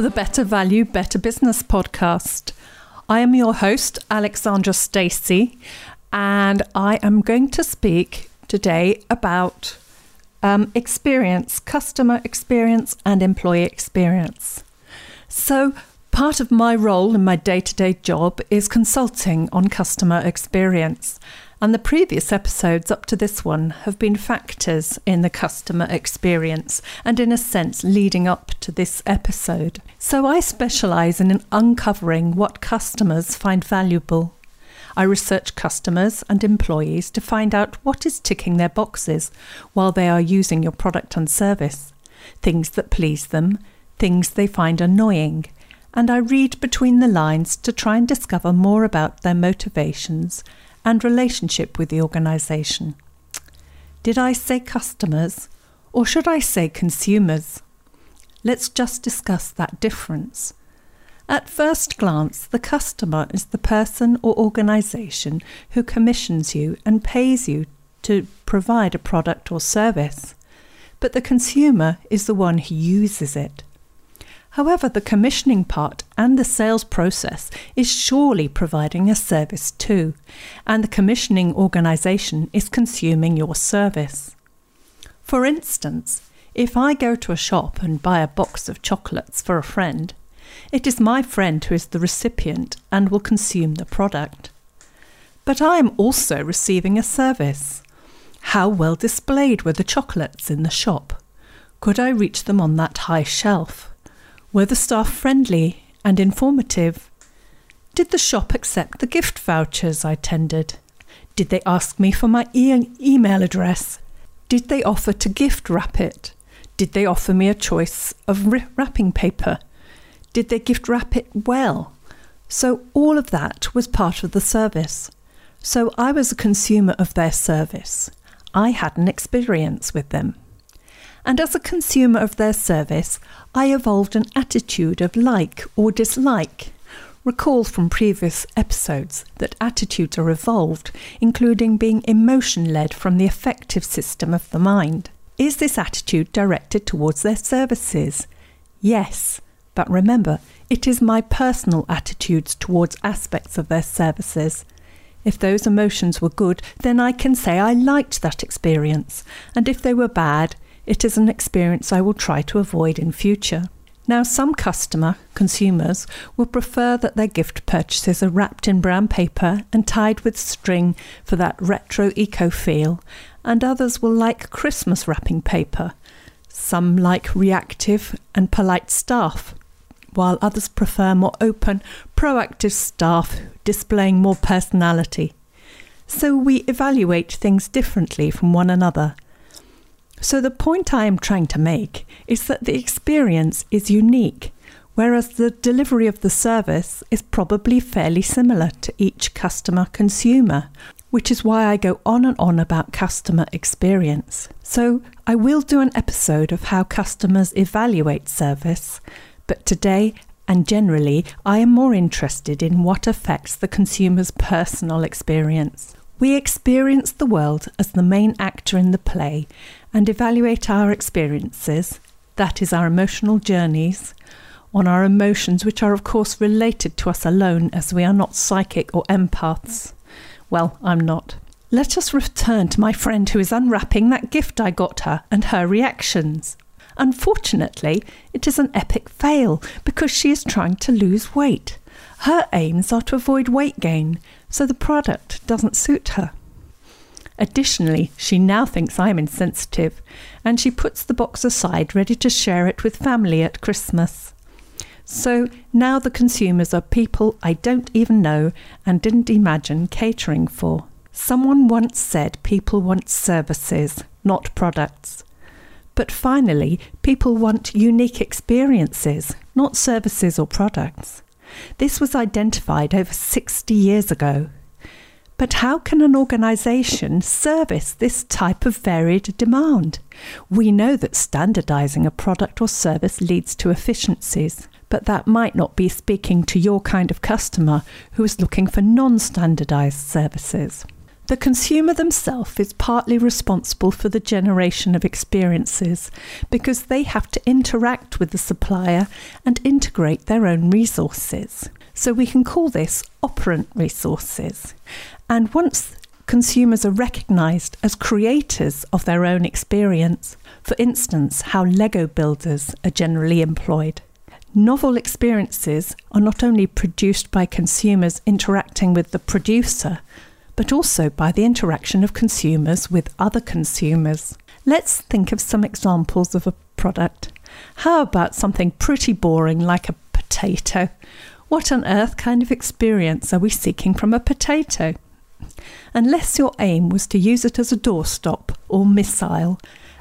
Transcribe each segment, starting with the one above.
To the Better Value, Better Business podcast. I am your host, Alexandra Stacey, and I am going to speak today about um, experience, customer experience, and employee experience. So, part of my role in my day to day job is consulting on customer experience. And the previous episodes up to this one have been factors in the customer experience and, in a sense, leading up to this episode. So I specialise in uncovering what customers find valuable. I research customers and employees to find out what is ticking their boxes while they are using your product and service, things that please them, things they find annoying, and I read between the lines to try and discover more about their motivations and relationship with the organisation. Did I say customers or should I say consumers? Let's just discuss that difference. At first glance, the customer is the person or organisation who commissions you and pays you to provide a product or service. But the consumer is the one who uses it. However, the commissioning part and the sales process is surely providing a service too, and the commissioning organisation is consuming your service. For instance, if I go to a shop and buy a box of chocolates for a friend, it is my friend who is the recipient and will consume the product. But I am also receiving a service. How well displayed were the chocolates in the shop? Could I reach them on that high shelf? Were the staff friendly and informative? Did the shop accept the gift vouchers I tendered? Did they ask me for my e- email address? Did they offer to gift wrap it? Did they offer me a choice of wrapping paper? Did they gift wrap it well? So, all of that was part of the service. So, I was a consumer of their service. I had an experience with them and as a consumer of their service, I evolved an attitude of like or dislike. Recall from previous episodes that attitudes are evolved, including being emotion led from the affective system of the mind. Is this attitude directed towards their services? Yes, but remember, it is my personal attitudes towards aspects of their services. If those emotions were good, then I can say I liked that experience, and if they were bad, it is an experience I will try to avoid in future. Now, some customer, consumers, will prefer that their gift purchases are wrapped in brown paper and tied with string for that retro eco feel, and others will like Christmas wrapping paper. Some like reactive and polite staff, while others prefer more open, proactive staff displaying more personality. So we evaluate things differently from one another. So, the point I am trying to make is that the experience is unique, whereas the delivery of the service is probably fairly similar to each customer consumer, which is why I go on and on about customer experience. So, I will do an episode of how customers evaluate service, but today and generally, I am more interested in what affects the consumer's personal experience. We experience the world as the main actor in the play and evaluate our experiences, that is, our emotional journeys, on our emotions, which are, of course, related to us alone as we are not psychic or empaths. Well, I'm not. Let us return to my friend who is unwrapping that gift I got her and her reactions. Unfortunately, it is an epic fail because she is trying to lose weight. Her aims are to avoid weight gain, so the product doesn't suit her. Additionally, she now thinks I'm insensitive, and she puts the box aside ready to share it with family at Christmas. So now the consumers are people I don't even know and didn't imagine catering for. Someone once said people want services, not products. But finally, people want unique experiences, not services or products. This was identified over 60 years ago. But how can an organisation service this type of varied demand? We know that standardising a product or service leads to efficiencies, but that might not be speaking to your kind of customer who is looking for non standardised services. The consumer themselves is partly responsible for the generation of experiences because they have to interact with the supplier and integrate their own resources. So we can call this operant resources. And once consumers are recognized as creators of their own experience, for instance, how Lego builders are generally employed. Novel experiences are not only produced by consumers interacting with the producer, but also by the interaction of consumers with other consumers. Let's think of some examples of a product. How about something pretty boring like a potato? What on earth kind of experience are we seeking from a potato? Unless your aim was to use it as a doorstop or missile,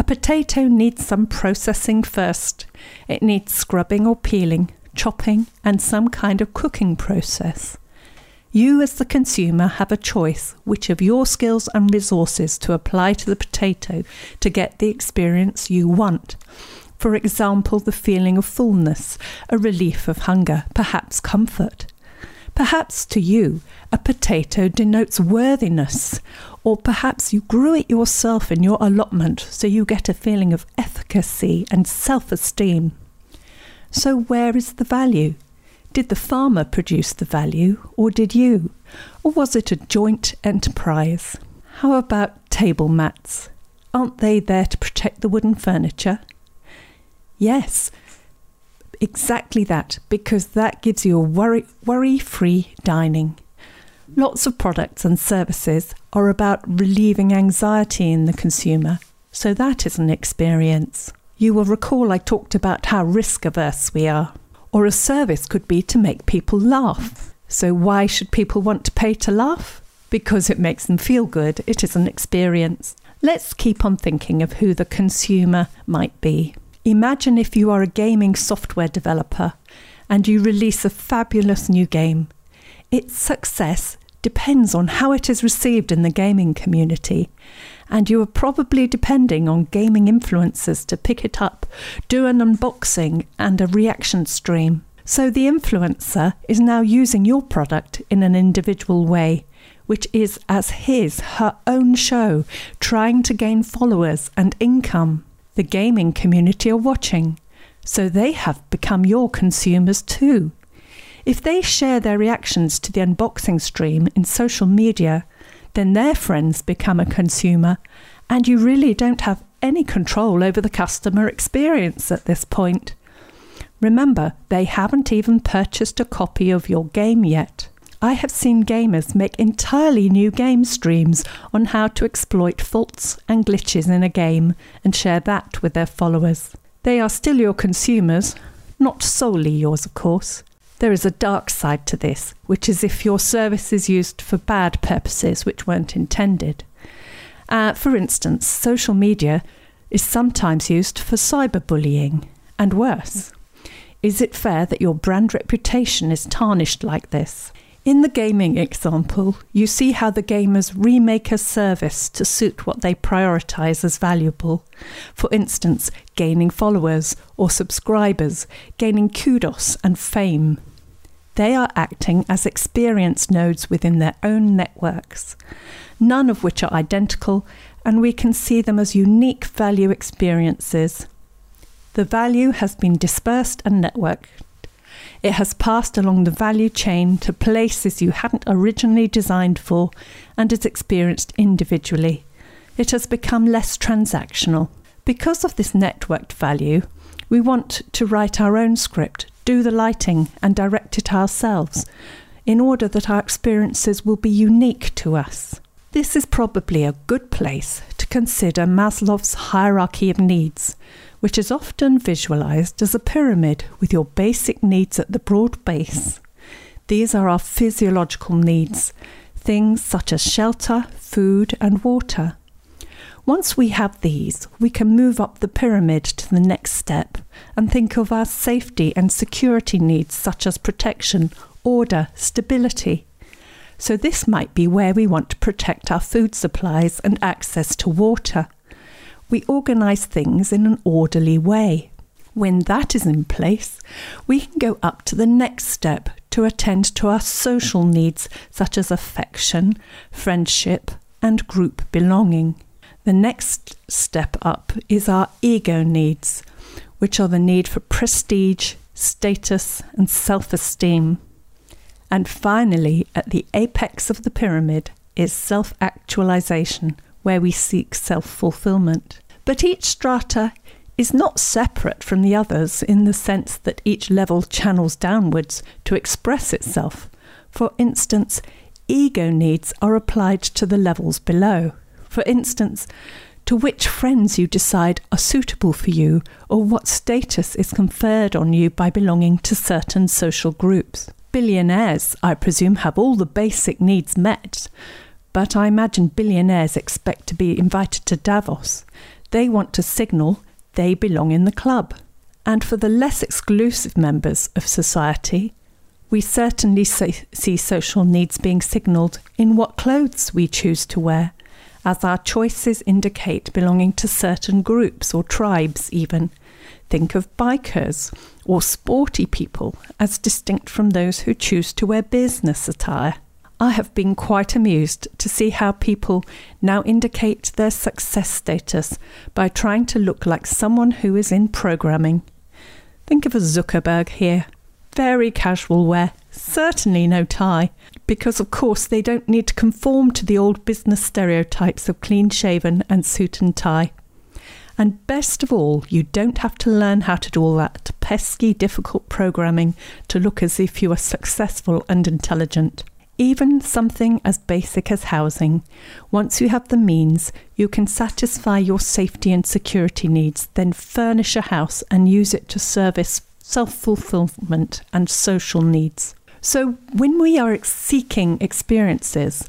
a potato needs some processing first. It needs scrubbing or peeling, chopping, and some kind of cooking process. You, as the consumer, have a choice which of your skills and resources to apply to the potato to get the experience you want. For example, the feeling of fullness, a relief of hunger, perhaps comfort. Perhaps to you, a potato denotes worthiness, or perhaps you grew it yourself in your allotment so you get a feeling of efficacy and self esteem. So, where is the value? Did the farmer produce the value, or did you? Or was it a joint enterprise? How about table mats? Aren't they there to protect the wooden furniture? Yes, exactly that, because that gives you a worry, worry-free dining. Lots of products and services are about relieving anxiety in the consumer, so that is an experience. You will recall I talked about how risk averse we are or a service could be to make people laugh. So, why should people want to pay to laugh? Because it makes them feel good, it is an experience. Let's keep on thinking of who the consumer might be. Imagine if you are a gaming software developer and you release a fabulous new game. Its success depends on how it is received in the gaming community, and you are probably depending on gaming influencers to pick it up, do an unboxing and a reaction stream. So the influencer is now using your product in an individual way, which is as his, her own show, trying to gain followers and income. The gaming community are watching, so they have become your consumers too. If they share their reactions to the unboxing stream in social media, then their friends become a consumer, and you really don't have any control over the customer experience at this point. Remember, they haven't even purchased a copy of your game yet. I have seen gamers make entirely new game streams on how to exploit faults and glitches in a game and share that with their followers. They are still your consumers, not solely yours, of course, there is a dark side to this, which is if your service is used for bad purposes which weren't intended. Uh, for instance, social media is sometimes used for cyberbullying and worse. Is it fair that your brand reputation is tarnished like this? In the gaming example, you see how the gamers remake a service to suit what they prioritize as valuable. For instance, gaining followers or subscribers, gaining kudos and fame. They are acting as experience nodes within their own networks, none of which are identical, and we can see them as unique value experiences. The value has been dispersed and networked. It has passed along the value chain to places you hadn't originally designed for and is experienced individually. It has become less transactional. Because of this networked value, we want to write our own script do the lighting and direct it ourselves in order that our experiences will be unique to us. This is probably a good place to consider Maslow's hierarchy of needs, which is often visualized as a pyramid with your basic needs at the broad base. These are our physiological needs, things such as shelter, food, and water. Once we have these, we can move up the pyramid to the next step and think of our safety and security needs, such as protection, order, stability. So, this might be where we want to protect our food supplies and access to water. We organise things in an orderly way. When that is in place, we can go up to the next step to attend to our social needs, such as affection, friendship, and group belonging. The next step up is our ego needs, which are the need for prestige, status, and self esteem. And finally, at the apex of the pyramid is self actualization, where we seek self fulfillment. But each strata is not separate from the others in the sense that each level channels downwards to express itself. For instance, ego needs are applied to the levels below. For instance, to which friends you decide are suitable for you, or what status is conferred on you by belonging to certain social groups. Billionaires, I presume, have all the basic needs met, but I imagine billionaires expect to be invited to Davos. They want to signal they belong in the club. And for the less exclusive members of society, we certainly see social needs being signalled in what clothes we choose to wear, as our choices indicate belonging to certain groups or tribes, even. Think of bikers or sporty people as distinct from those who choose to wear business attire. I have been quite amused to see how people now indicate their success status by trying to look like someone who is in programming. Think of a Zuckerberg here. Very casual wear, certainly no tie, because of course they don't need to conform to the old business stereotypes of clean shaven and suit and tie. And best of all, you don't have to learn how to do all that pesky, difficult programming to look as if you are successful and intelligent. Even something as basic as housing. Once you have the means, you can satisfy your safety and security needs, then furnish a house and use it to service self fulfillment and social needs. So, when we are seeking experiences,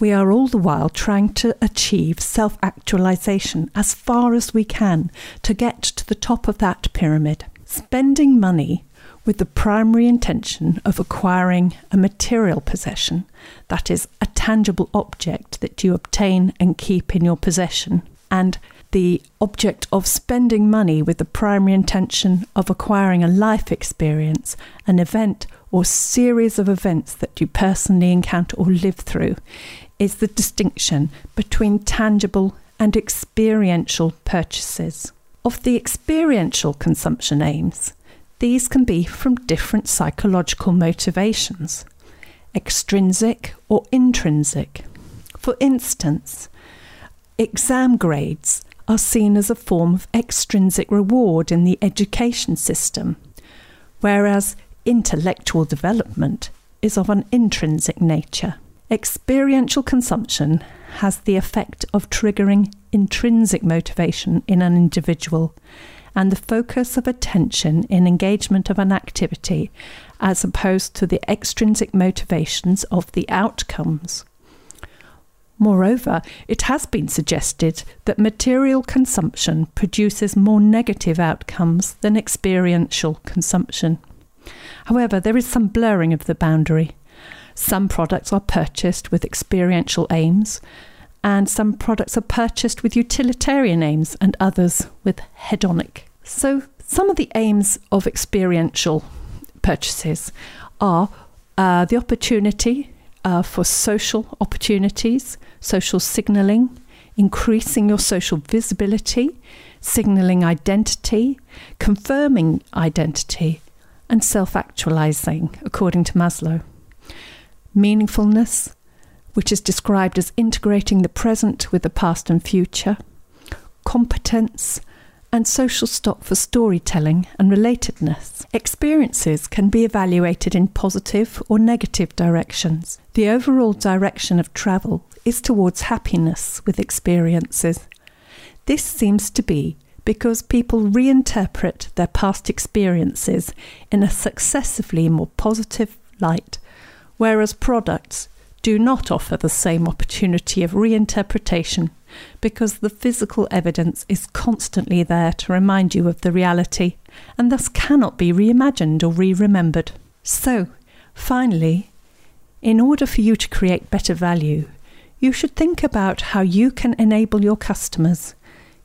we are all the while trying to achieve self actualization as far as we can to get to the top of that pyramid. Spending money with the primary intention of acquiring a material possession, that is, a tangible object that you obtain and keep in your possession, and the object of spending money with the primary intention of acquiring a life experience, an event or series of events that you personally encounter or live through is the distinction between tangible and experiential purchases. Of the experiential consumption aims, these can be from different psychological motivations, extrinsic or intrinsic. For instance, exam grades are seen as a form of extrinsic reward in the education system, whereas intellectual development is of an intrinsic nature. Experiential consumption has the effect of triggering intrinsic motivation in an individual and the focus of attention in engagement of an activity as opposed to the extrinsic motivations of the outcomes. Moreover, it has been suggested that material consumption produces more negative outcomes than experiential consumption. However, there is some blurring of the boundary. Some products are purchased with experiential aims, and some products are purchased with utilitarian aims, and others with hedonic. So, some of the aims of experiential purchases are uh, the opportunity uh, for social opportunities, social signalling, increasing your social visibility, signalling identity, confirming identity, and self actualizing, according to Maslow. Meaningfulness, which is described as integrating the present with the past and future, competence, and social stock for storytelling and relatedness. Experiences can be evaluated in positive or negative directions. The overall direction of travel is towards happiness with experiences. This seems to be because people reinterpret their past experiences in a successively more positive light whereas products do not offer the same opportunity of reinterpretation because the physical evidence is constantly there to remind you of the reality and thus cannot be reimagined or re remembered. So, finally, in order for you to create better value, you should think about how you can enable your customers,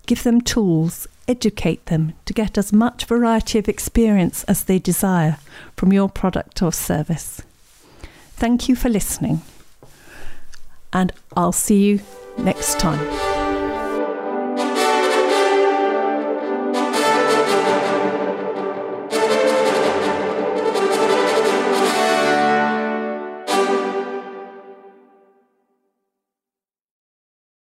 give them tools, educate them to get as much variety of experience as they desire from your product or service. Thank you for listening, and I'll see you next time.